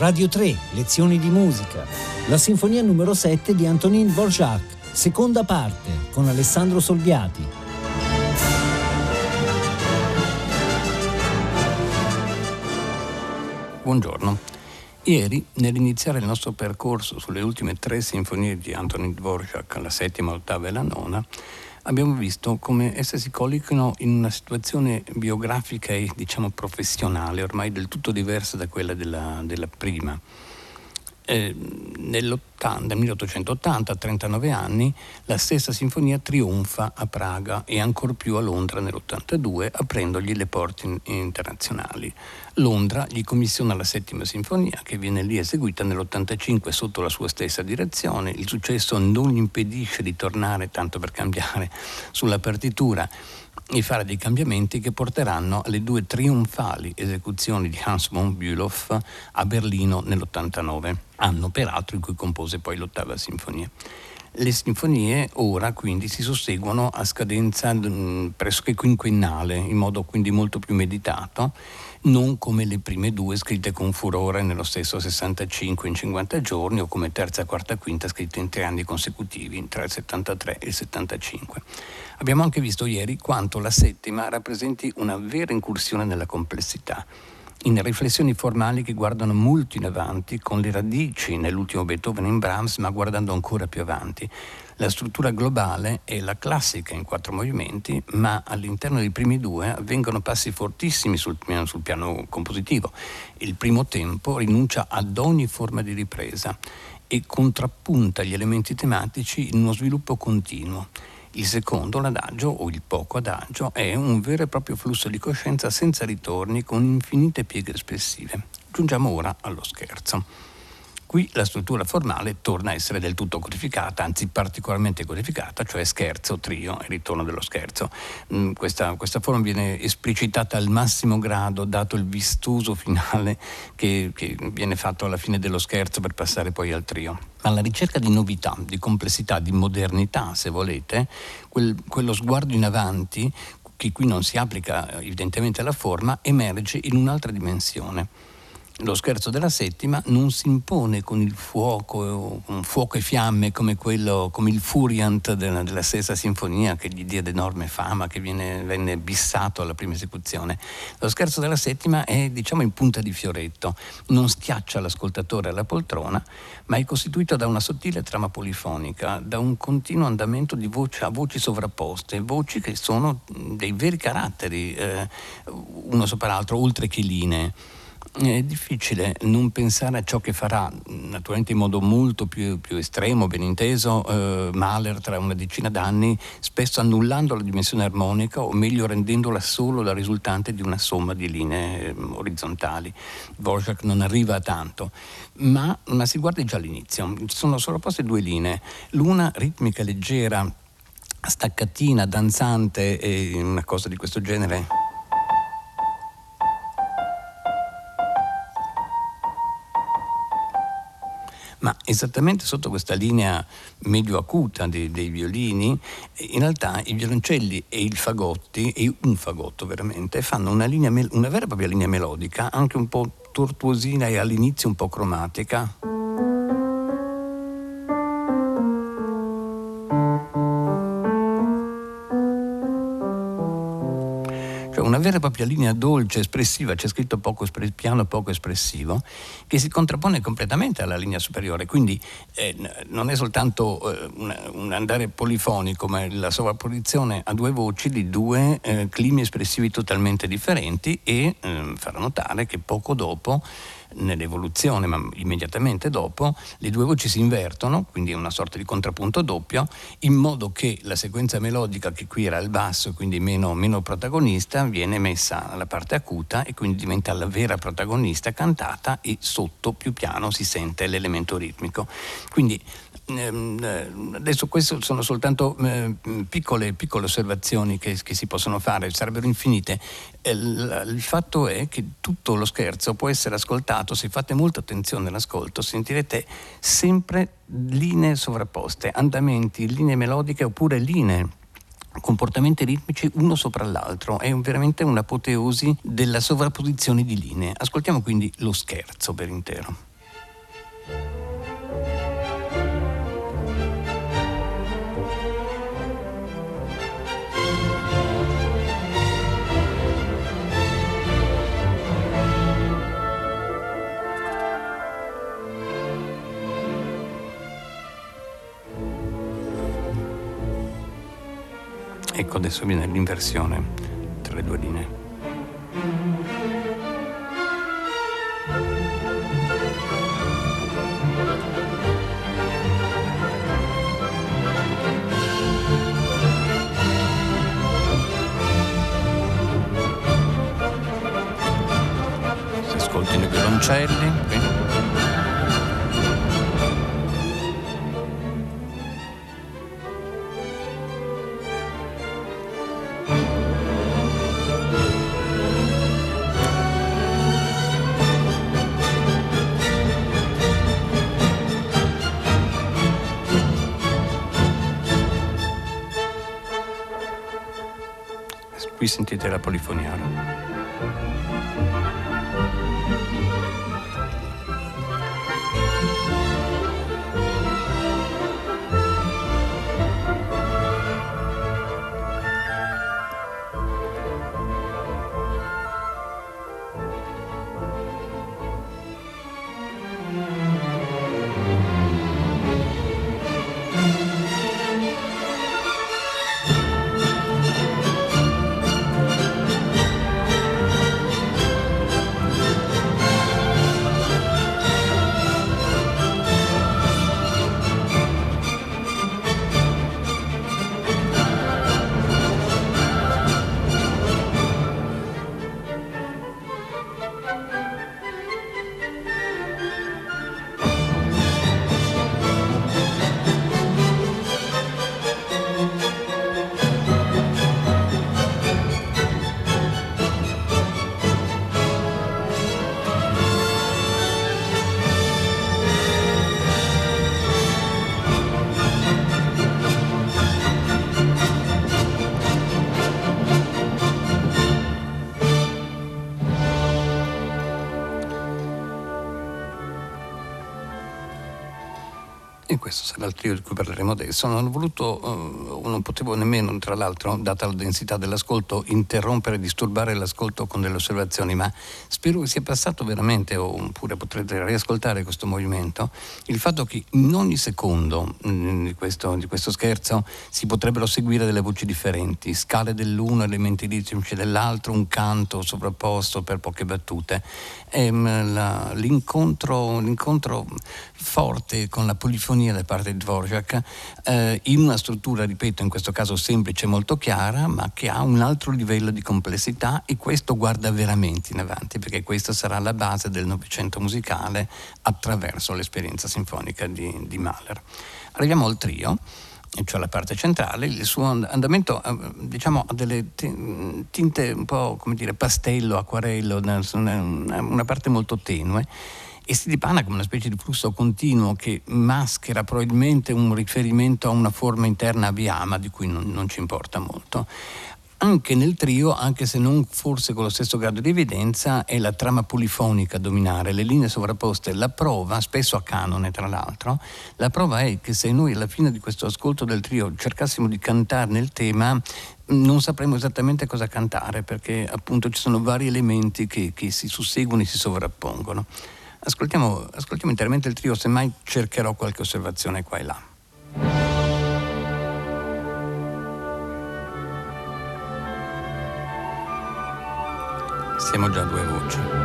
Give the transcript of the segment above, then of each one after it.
Radio 3, lezioni di musica. La sinfonia numero 7 di Antonin Dvorak, seconda parte, con Alessandro Solviati. Buongiorno. Ieri, nell'iniziare il nostro percorso sulle ultime tre sinfonie di Antonin Dvorak, la settima, l'ottava e la nona, abbiamo visto come esse si collocano in una situazione biografica e diciamo professionale ormai del tutto diversa da quella della, della prima. Eh, nel 1880, a 39 anni, la stessa sinfonia trionfa a Praga e ancor più a Londra nell'82, aprendogli le porte internazionali. Londra gli commissiona la settima sinfonia che viene lì eseguita nell'85 sotto la sua stessa direzione. Il successo non gli impedisce di tornare, tanto per cambiare, sulla partitura e fare dei cambiamenti che porteranno alle due trionfali esecuzioni di Hans von Bülow a Berlino nell'89, anno peraltro in cui compose poi l'ottava sinfonia. Le sinfonie ora quindi si susseguono a scadenza mh, pressoché quinquennale, in modo quindi molto più meditato non come le prime due scritte con furore nello stesso 65 in 50 giorni o come terza, quarta, quinta scritte in tre anni consecutivi, tra il 73 e il 75. Abbiamo anche visto ieri quanto la settima rappresenti una vera incursione nella complessità in riflessioni formali che guardano molto in avanti, con le radici nell'ultimo Beethoven in Brahms, ma guardando ancora più avanti. La struttura globale è la classica in quattro movimenti, ma all'interno dei primi due avvengono passi fortissimi sul, sul piano compositivo. Il primo tempo rinuncia ad ogni forma di ripresa e contrappunta gli elementi tematici in uno sviluppo continuo. Il secondo, l'adagio o il poco adagio, è un vero e proprio flusso di coscienza senza ritorni con infinite pieghe espressive. Giungiamo ora allo scherzo. Qui la struttura formale torna a essere del tutto codificata, anzi particolarmente codificata, cioè scherzo, trio e ritorno dello scherzo. Mm, questa, questa, forma viene esplicitata al massimo grado, dato il vistoso finale che, che viene fatto alla fine dello scherzo per passare poi al trio. Ma la ricerca di novità, di complessità, di modernità, se volete, quel, quello sguardo in avanti che qui non si applica evidentemente alla forma, emerge in un'altra dimensione lo scherzo della settima non si impone con il fuoco, con fuoco e fiamme come, quello, come il Furiant della, della, stessa sinfonia che gli diede enorme fama, che viene, venne bissato alla prima esecuzione. Lo scherzo della settima è diciamo in punta di fioretto, non schiaccia l'ascoltatore alla poltrona, ma è costituito da una sottile trama polifonica, da un continuo andamento di voce a voci sovrapposte, voci che sono dei veri caratteri, eh, uno sopra l'altro, oltre che linee. È difficile non pensare a ciò che farà, naturalmente in modo molto più, più estremo, ben inteso, eh, Mahler tra una decina d'anni, spesso annullando la dimensione armonica o meglio rendendola solo la risultante di una somma di linee eh, orizzontali. Dvorak non arriva a tanto, ma, ma si guarda già all'inizio. Sono sovrapposte due linee, l'una ritmica leggera, staccatina, danzante e una cosa di questo genere ma esattamente sotto questa linea medio acuta dei, dei violini, in realtà i violoncelli e il fagotti, e un fagotto veramente, fanno una, linea, una vera e propria linea melodica, anche un po' tortuosina e all'inizio un po' cromatica. Vera e propria linea dolce, espressiva, c'è scritto poco piano poco espressivo, che si contrappone completamente alla linea superiore. Quindi eh, non è soltanto eh, un, un, andare polifonico, ma la sovrapposizione a due voci di due eh, climi espressivi totalmente differenti e eh, farà notare che poco dopo nell'evoluzione, ma immediatamente dopo, le due voci si invertono, quindi è una sorta di contrappunto doppio, in modo che la sequenza melodica che qui era al basso, quindi meno, meno protagonista, viene messa alla parte acuta e quindi diventa la vera protagonista cantata e sotto più piano si sente l'elemento ritmico. Quindi Ehm, eh, adesso queste sono soltanto eh, piccole, piccole osservazioni che, che, si possono fare, sarebbero infinite. Eh, il fatto è che tutto lo scherzo può essere ascoltato, parlato, se fate molta attenzione all'ascolto, sentirete sempre linee sovrapposte, andamenti, linee melodiche oppure linee comportamenti ritmici uno sopra l'altro, è un, veramente un'apoteosi della sovrapposizione di linee. Ascoltiamo quindi lo scherzo per intero. Ecco, adesso viene l'inversione tra le due linee. Si ascoltino i violoncelli. Sentite la polifonia. Di cui parleremo adesso, ho voluto, uh, non potevo nemmeno, tra l'altro, data la densità dell'ascolto, interrompere, disturbare l'ascolto con delle osservazioni, ma spero che sia passato veramente, oppure potrete riascoltare questo movimento, il fatto che in ogni secondo mm, di, questo, di questo scherzo si potrebbero seguire delle voci differenti, scale dell'uno, elementi ritmici dell'altro, un canto sovrapposto per poche battute. E, ehm, la, l'incontro, l'incontro forte con la polifonia da parte di Dvorak eh, in una struttura, ripeto, in questo caso semplice e molto chiara, ma che ha un altro livello di complessità e questo guarda veramente in avanti, perché questa sarà la base del Novecento musicale attraverso l'esperienza sinfonica di, di Mahler. Arriviamo al trio cioè la parte centrale, il suo andamento eh, diciamo, ha delle tinte un po' come dire pastello, acquarello, una parte molto tenue e si dipana come una specie di flusso continuo che maschera probabilmente un riferimento a una forma interna a Viama di cui non, non ci importa molto. Anche nel trio, anche se non forse con lo stesso grado di evidenza, è la trama polifonica a dominare, le linee sovrapposte. La prova, spesso a canone tra l'altro, la prova è che se noi alla fine di questo ascolto del trio cercassimo di cantarne il tema, non sapremmo esattamente cosa cantare perché appunto ci sono vari elementi che, che si susseguono e si sovrappongono. Ascoltiamo, ascoltiamo interamente il trio, semmai cercherò qualche osservazione qua e là. Siamo già due voci.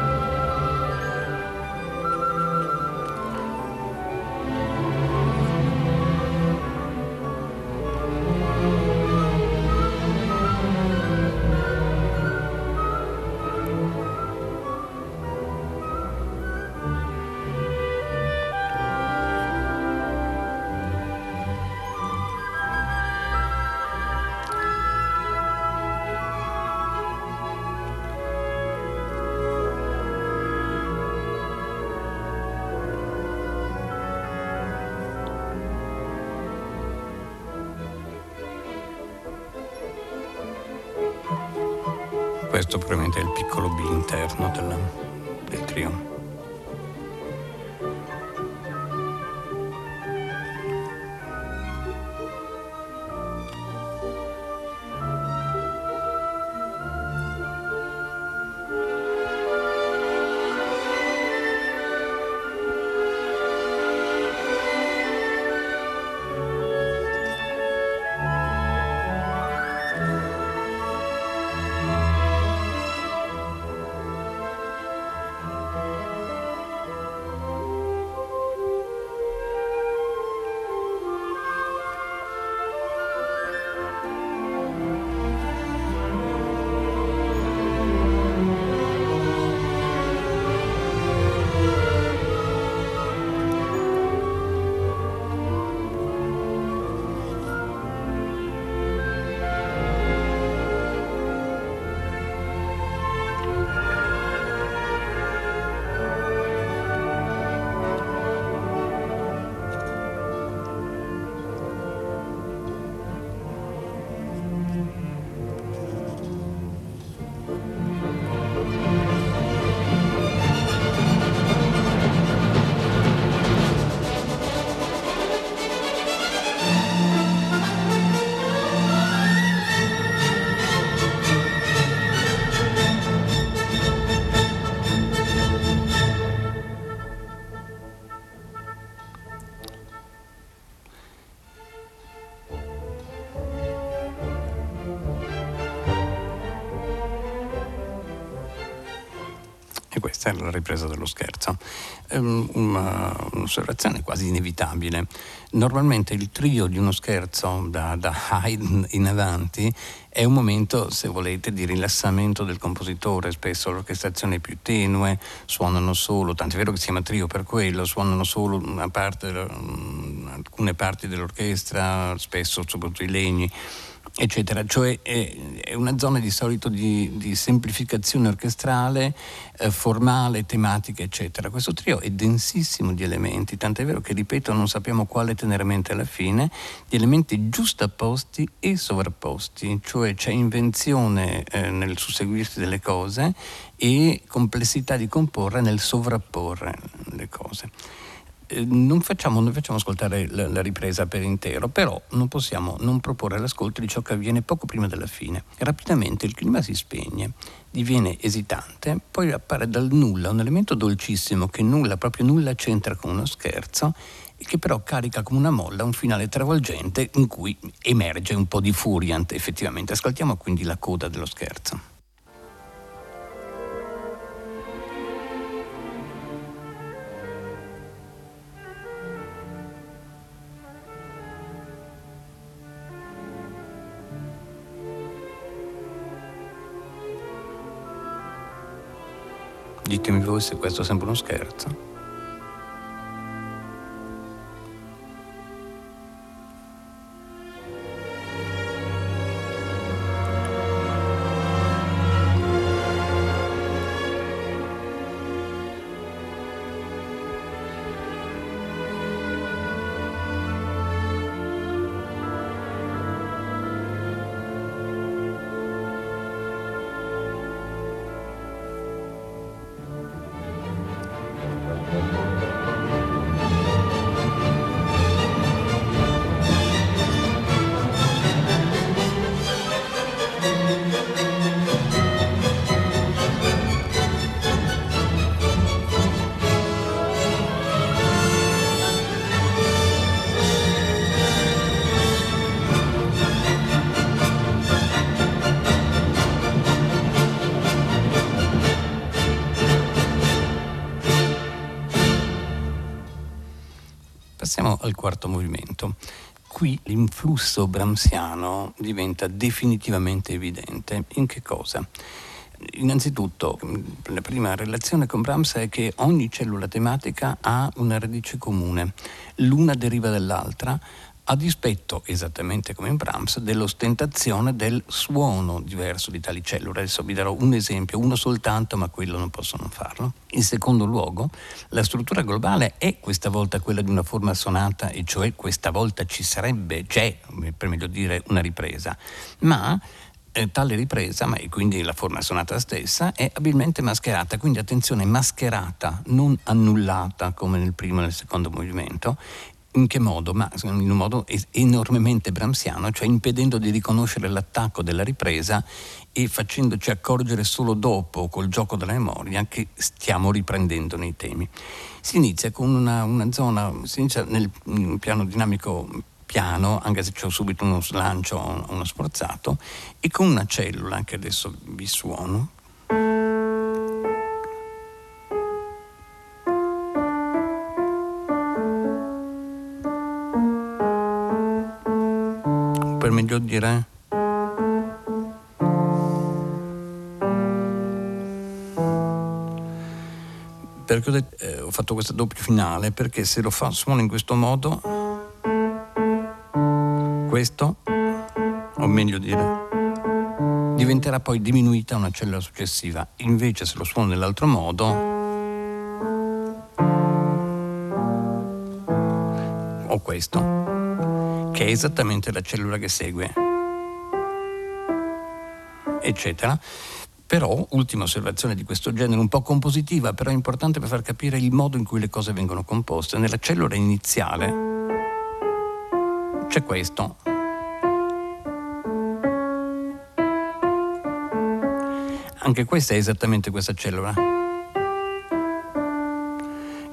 Questo probabilmente è il piccolo B interno del, del trio. E questa è la ripresa dello scherzo. Una, un'osservazione quasi inevitabile. Normalmente il trio di uno scherzo da, da Haydn in avanti è un momento, se volete, di rilassamento del compositore, spesso l'orchestrazione è più tenue, suonano solo, tanto è vero che si chiama trio per quello, suonano solo parte, alcune parti dell'orchestra, spesso soprattutto i legni eccetera, cioè è, una zona di solito di, di semplificazione orchestrale, eh, formale, tematica, eccetera. Questo trio è densissimo di elementi, tant'è vero che, ripeto, non sappiamo quale tenere a mente alla fine, di elementi giustapposti e sovrapposti, cioè c'è invenzione eh, nel susseguirsi delle cose e complessità di comporre nel sovrapporre le cose. Eh, non facciamo, non facciamo ascoltare la, la, ripresa per intero, però non possiamo non proporre l'ascolto di ciò che avviene poco prima della fine. Rapidamente il clima si spegne, diviene esitante, poi appare dal nulla un elemento dolcissimo che nulla, proprio nulla c'entra con uno scherzo e che però carica come una molla un finale travolgente in cui emerge un po' di furiant effettivamente. Ascoltiamo quindi la coda dello scherzo. Ditemi voi se questo sembra uno scherzo. Al quarto movimento. Qui l'influsso brahmsiano diventa definitivamente evidente. In che cosa? Innanzitutto, la prima relazione con Brahms è che ogni cellula tematica ha una radice comune, l'una deriva dall'altra, a dispetto, esattamente come in Brahms, dell'ostentazione del suono diverso di tali cellule. Adesso vi darò un esempio, uno soltanto, ma quello non posso non farlo. In secondo luogo, la struttura globale è questa volta quella di una forma sonata, e cioè questa volta ci sarebbe, c'è, per meglio dire, una ripresa, ma eh, tale ripresa, ma quindi la forma sonata stessa, è abilmente mascherata, quindi attenzione, mascherata, non annullata come nel primo e nel secondo movimento, in che modo? Ma in un modo enormemente brahmsiano, cioè impedendo di riconoscere l'attacco della ripresa e facendoci accorgere solo dopo, col gioco della memoria, che stiamo riprendendo nei temi. Si inizia con una, una zona, si inizia nel piano dinamico piano, anche se c'è subito uno slancio, uno sforzato, e con una cellula, che adesso vi suono, meglio dire? Perché eh, ho, fatto questo doppio finale? Perché se lo fa, suono in questo modo, questo, o meglio dire, diventerà poi diminuita una cellula successiva. Invece se lo suono nell'altro modo, o questo che è esattamente la cellula che segue, eccetera. Però, ultima osservazione di questo genere, un po' compositiva, però importante per far capire il modo in cui le cose vengono composte. Nella cellula iniziale c'è questo. Anche questa è esattamente questa cellula.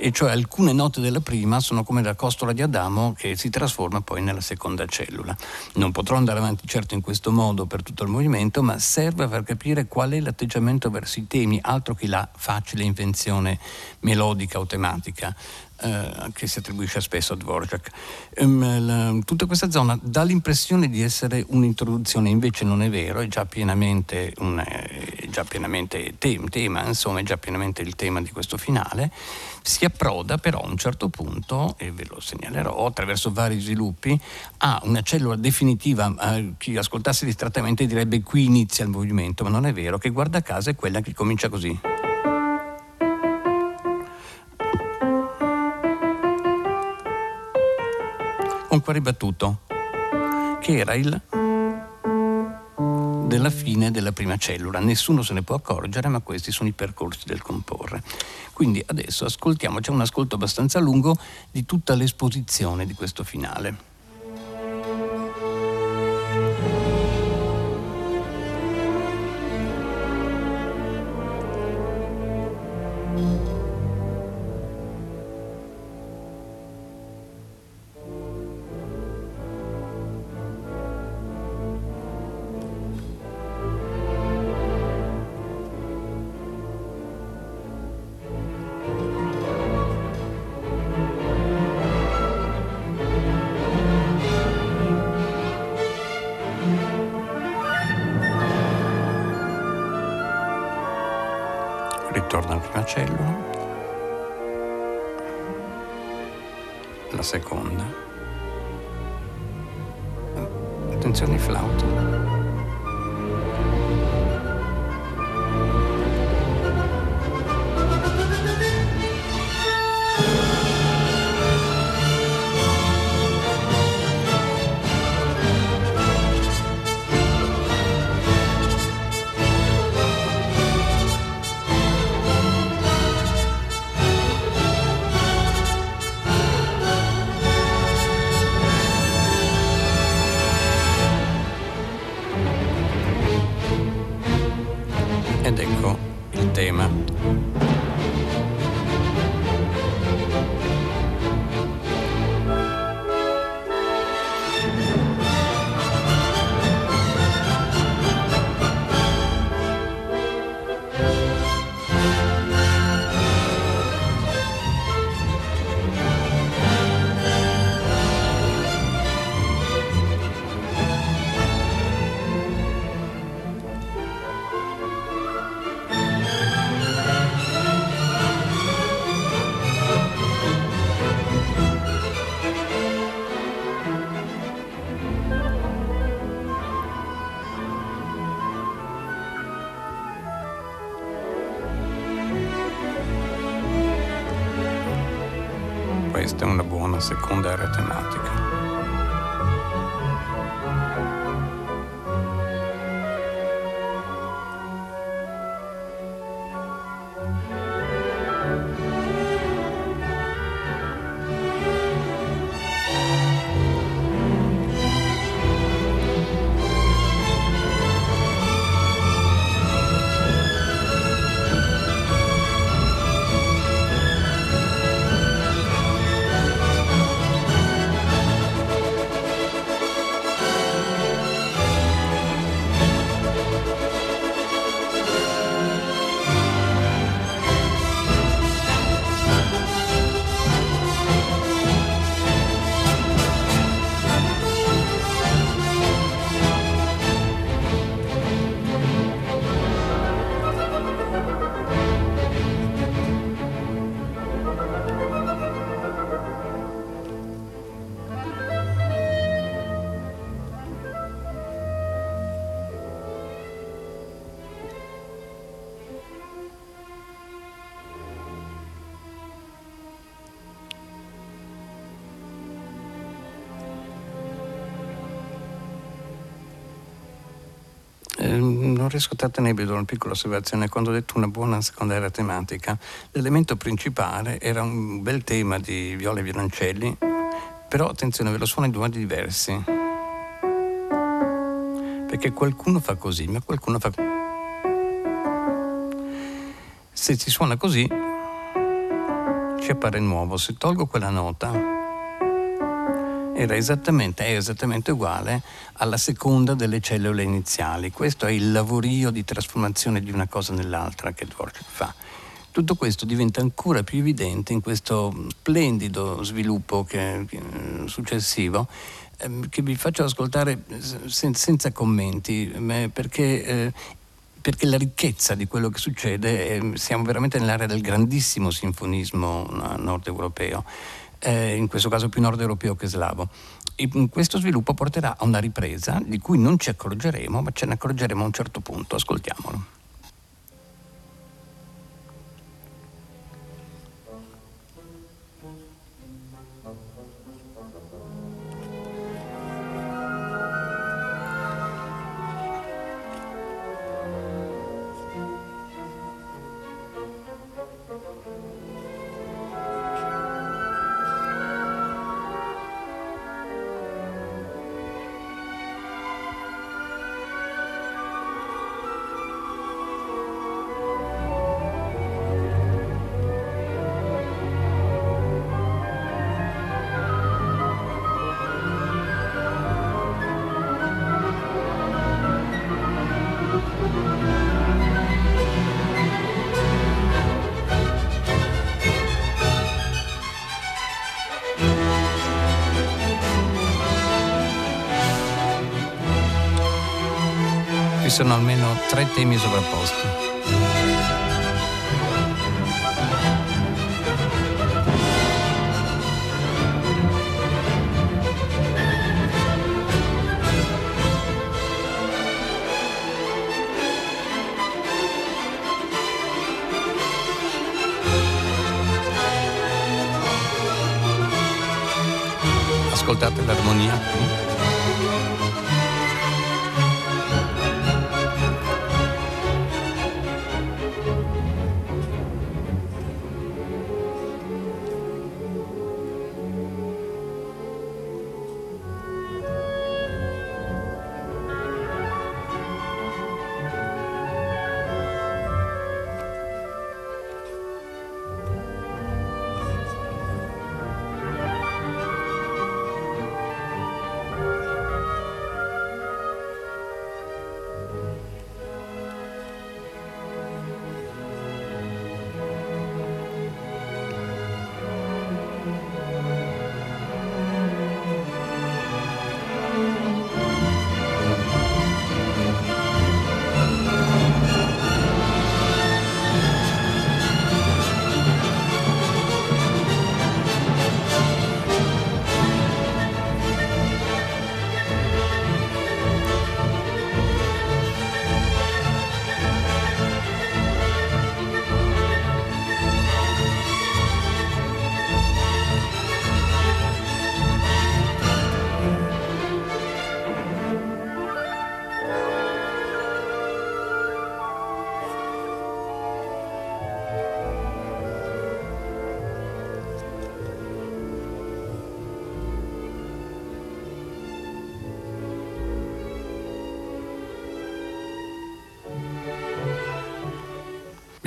E cioè alcune note della prima sono come la costola di Adamo che si trasforma poi nella seconda cellula. Non potrò andare avanti certo in questo modo per tutto il movimento, ma serve a far capire qual è l'atteggiamento verso i temi, altro che la facile invenzione melodica o tematica eh, che si attribuisce spesso a Dvorak. Um, la, tutta questa zona dà l'impressione di essere un'introduzione, invece non è vero, è già pienamente, un, è già pienamente tem, tema, insomma è già pienamente il tema di questo finale. Si approda però a un certo punto, e ve lo segnalerò, attraverso vari sviluppi, a una cellula definitiva. Eh, chi ascoltasse distrattamente direbbe qui inizia il movimento, ma non è vero, che guarda caso è quella che comincia così. Un qua ribattuto, che era il della fine della prima cellula. Nessuno se ne può accorgere, ma questi sono i percorsi del comporre. Quindi adesso ascoltiamo, c'è un ascolto abbastanza lungo di tutta l'esposizione di questo finale. Cellula, la seconda, attenzione ai flauti. Questa è una buona seconda area non riesco a trattenermi da una piccola osservazione. Quando ho detto una buona secondaria tematica, l'elemento principale era un bel tema di viola e violoncelli, però attenzione, ve lo suono in due modi diversi. Perché qualcuno fa così, ma qualcuno fa così. Se si suona così, ci appare nuovo. Se tolgo quella nota, era esattamente, è esattamente uguale alla seconda delle cellule iniziali. Questo è il lavorio di trasformazione di una cosa nell'altra che Dvorak fa. Tutto questo diventa ancora più evidente in questo splendido sviluppo che, che, successivo ehm, che vi faccio ascoltare sen- senza commenti perché eh, perché la ricchezza di quello che succede, eh, siamo veramente nell'area del grandissimo sinfonismo nord europeo, eh, in questo caso più nord europeo che slavo. E questo sviluppo porterà a una ripresa di cui non ci accorgeremo, ma ce ne accorgeremo a un certo punto. Ascoltiamolo. Sono almeno tre temi sovrapposti. Ascoltate l'armonia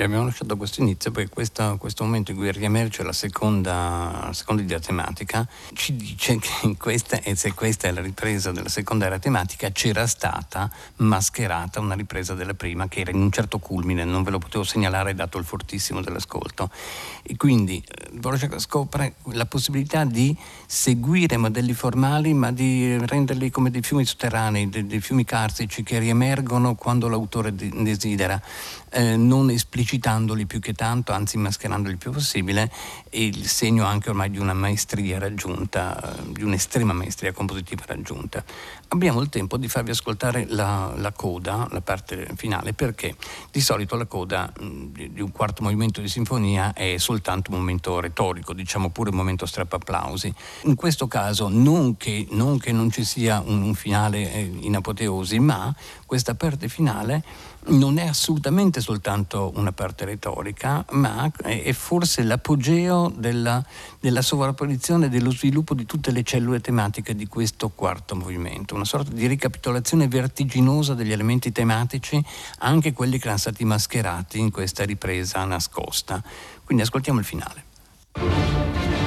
abbiamo lasciato questo inizio perché questa, questo momento in cui riemerge la seconda, la seconda idea tematica ci dice che questa, e se questa è la ripresa della seconda idea tematica, c'era stata mascherata una ripresa della prima che era in un certo culmine, non ve lo potevo segnalare dato il fortissimo dell'ascolto. E quindi Dvorak eh, scopre la possibilità di seguire modelli formali ma di renderli come dei fiumi sotterranei, dei, dei fiumi carsici che riemergono quando l'autore desidera eh, non esplicitandoli più che tanto, anzi mascherandoli il più possibile, è il segno anche ormai di una maestria raggiunta, di un'estrema maestria compositiva raggiunta. Abbiamo il tempo di farvi ascoltare la, la coda, la parte finale, perché di solito la coda mh, di, un quarto movimento di sinfonia è soltanto un momento retorico, diciamo pure un momento strappaplausi. In questo caso non che non, che non ci sia un, un finale eh, in apoteosi, ma questa parte finale non è assolutamente soltanto una parte retorica, ma è forse l'apogeo della, della sovrapposizione dello sviluppo di tutte le cellule tematiche di questo quarto movimento, una sorta di ricapitolazione vertiginosa degli elementi tematici, anche quelli che erano stati mascherati in questa ripresa nascosta. Quindi ascoltiamo il finale.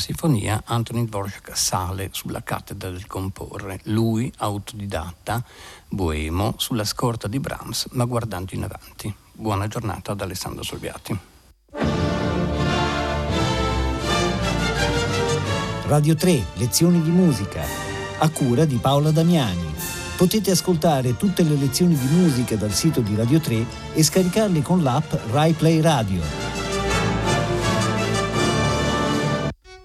Sinfonia Antonin Dvorak sale sulla cattedra del comporre, lui autodidatta, boemo, sulla scorta di Brahms, ma guardando in avanti. Buona giornata ad Alessandro Solviati. Radio 3, lezioni di musica, a cura di Paola Damiani. Potete ascoltare tutte le lezioni di musica dal sito di Radio 3 e scaricarle con l'app RaiPlay Radio.